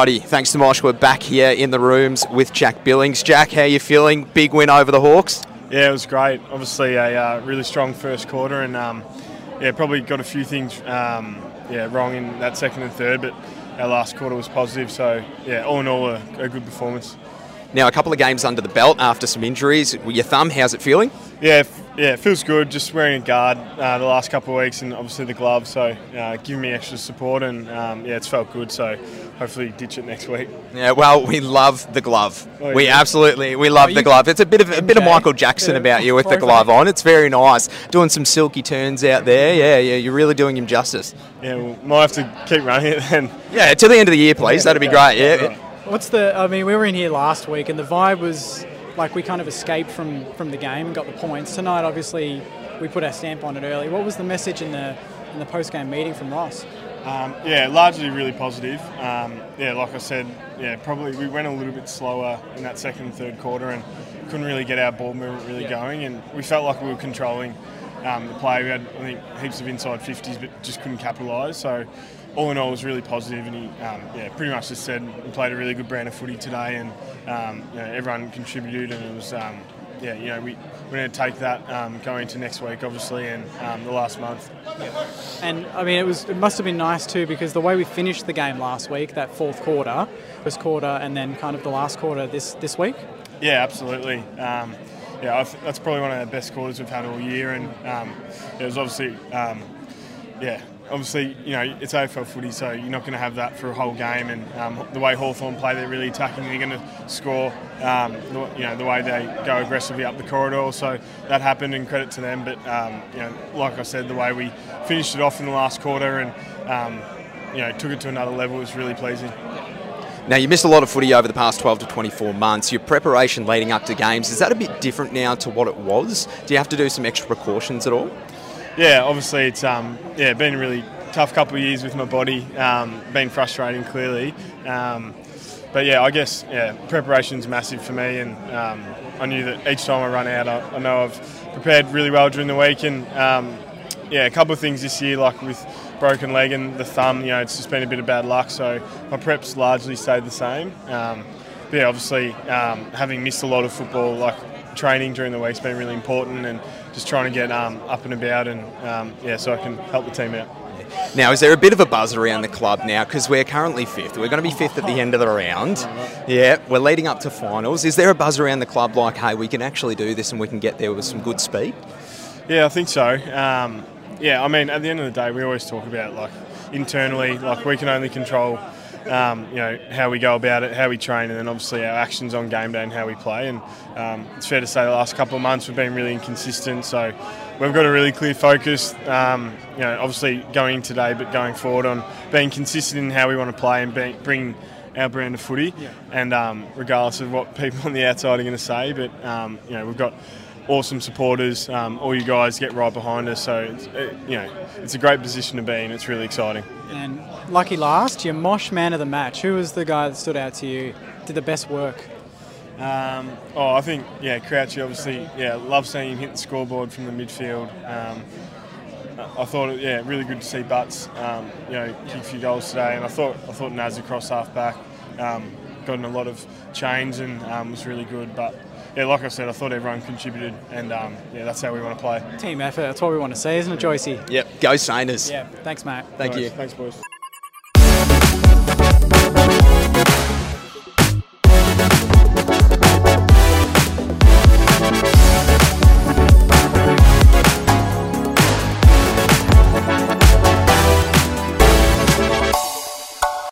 Alrighty, thanks to Mosh. We're back here in the rooms with Jack Billings. Jack, how you feeling? Big win over the Hawks. Yeah, it was great. Obviously, a uh, really strong first quarter, and um, yeah, probably got a few things um, yeah wrong in that second and third, but our last quarter was positive. So yeah, all in all, a, a good performance. Now, a couple of games under the belt after some injuries. Your thumb, how's it feeling? Yeah, yeah, it feels good. Just wearing a guard uh, the last couple of weeks, and obviously the glove, so uh, giving me extra support, and um, yeah, it's felt good. So hopefully ditch it next week. Yeah, well, we love the glove. Oh, we yeah. absolutely we love Oh, the glove. It's a bit of a bit of Michael Jackson Yeah, about you with the glove on. It's very nice. Doing some silky turns out there. Yeah, yeah, you're really doing him justice. Yeah, we'll, might have to keep running it then. Yeah, to the end of the year, please. That'd be great. Yeah. What's the? I mean, we were in here last week, and the vibe was like we kind of escaped from from the game and got the points. Tonight, obviously, we put our stamp on it early. What was the message in the in the post game meeting from Ross? Um, yeah, largely really positive. Um, yeah, like I said, yeah, probably we went a little bit slower in that second and third quarter and couldn't really get our ball movement really Yeah. going, and we felt like we were controlling um, the play. We had, I think, heaps of inside 50s, but just couldn't capitalise. So, all in all, it was really positive, and he, um, yeah, pretty much just said we played a really good brand of footy today, and um, you know, everyone contributed, and it was. Um, yeah, you know, we, we're going to take that um, going into next week, obviously, and um, the last month. And I mean, it was it must have been nice too because the way we finished the game last week, that fourth quarter, first quarter, and then kind of the last quarter this this week. Yeah, absolutely. Yeah, I th- that's probably one of the best quarters we've had all year, and um, it was obviously, um, yeah, obviously, you know, it's AFL footy, so you're not going to have that for a whole game. And um, the way Hawthorn play, they're really attacking. They're going to score. Um, the, you know, the way they go aggressively up the corridor. So that happened, and credit to them. But um, you know, like I said, the way we finished it off in the last quarter and um, you know took it to another level was really pleasing. Now, you missed a lot of footy over the past 12 to 24 months. Your preparation leading up to games, is that a bit different now to what it was? Do you have to do some extra precautions at all? Yeah, obviously it's um, yeah been a really tough couple of years with my body. Um, been frustrating clearly, um, but yeah, I guess yeah preparation's massive for me, and um, I knew that each time I run out, I, I know I've prepared really well during the week, and um, yeah, a couple of things this year like with broken leg and the thumb, you know, it's just been a bit of bad luck. So my preps largely stayed the same. Um, but yeah, obviously um, having missed a lot of football, like training during the week's been really important, and just trying to get um, up and about, and um, yeah, so I can help the team out. Now, is there a bit of a buzz around the club now? Because we're currently fifth. We're going to be fifth at the end of the round. Yeah, we're leading up to finals. Is there a buzz around the club like, hey, we can actually do this and we can get there with some good speed? Yeah, I think so. Um, yeah, I mean, at the end of the day, we always talk about like internally, like we can only control, um, you know, how we go about it, how we train, and then obviously our actions on game day and how we play. And um, it's fair to say the last couple of months we've been really inconsistent. So we've got a really clear focus. Um, you know, obviously going today, but going forward on being consistent in how we want to play and being, bring our brand of footy. Yeah. And um, regardless of what people on the outside are going to say, but um, you know, we've got awesome supporters. Um, all you guys get right behind us, so it's, it, you know it's a great position to be in. It's really exciting. And lucky last, your Mosh man of the match. Who was the guy that stood out to you? Did the best work? Um, oh, I think yeah, Crouchy obviously yeah, love seeing him hit the scoreboard from the midfield. Um, I thought it, yeah, really good to see Butts um, you know kick a few goals today, and I thought I thought Naz across half back um, got a lot of change and um, was really good, but. Yeah, like I said, I thought everyone contributed, and um, yeah, that's how we want to play. Team effort. That's what we want to see, isn't it, Joycey? Yep. Go Sainers. Yeah. Thanks, mate. Thank Nice. you. Thanks, boys.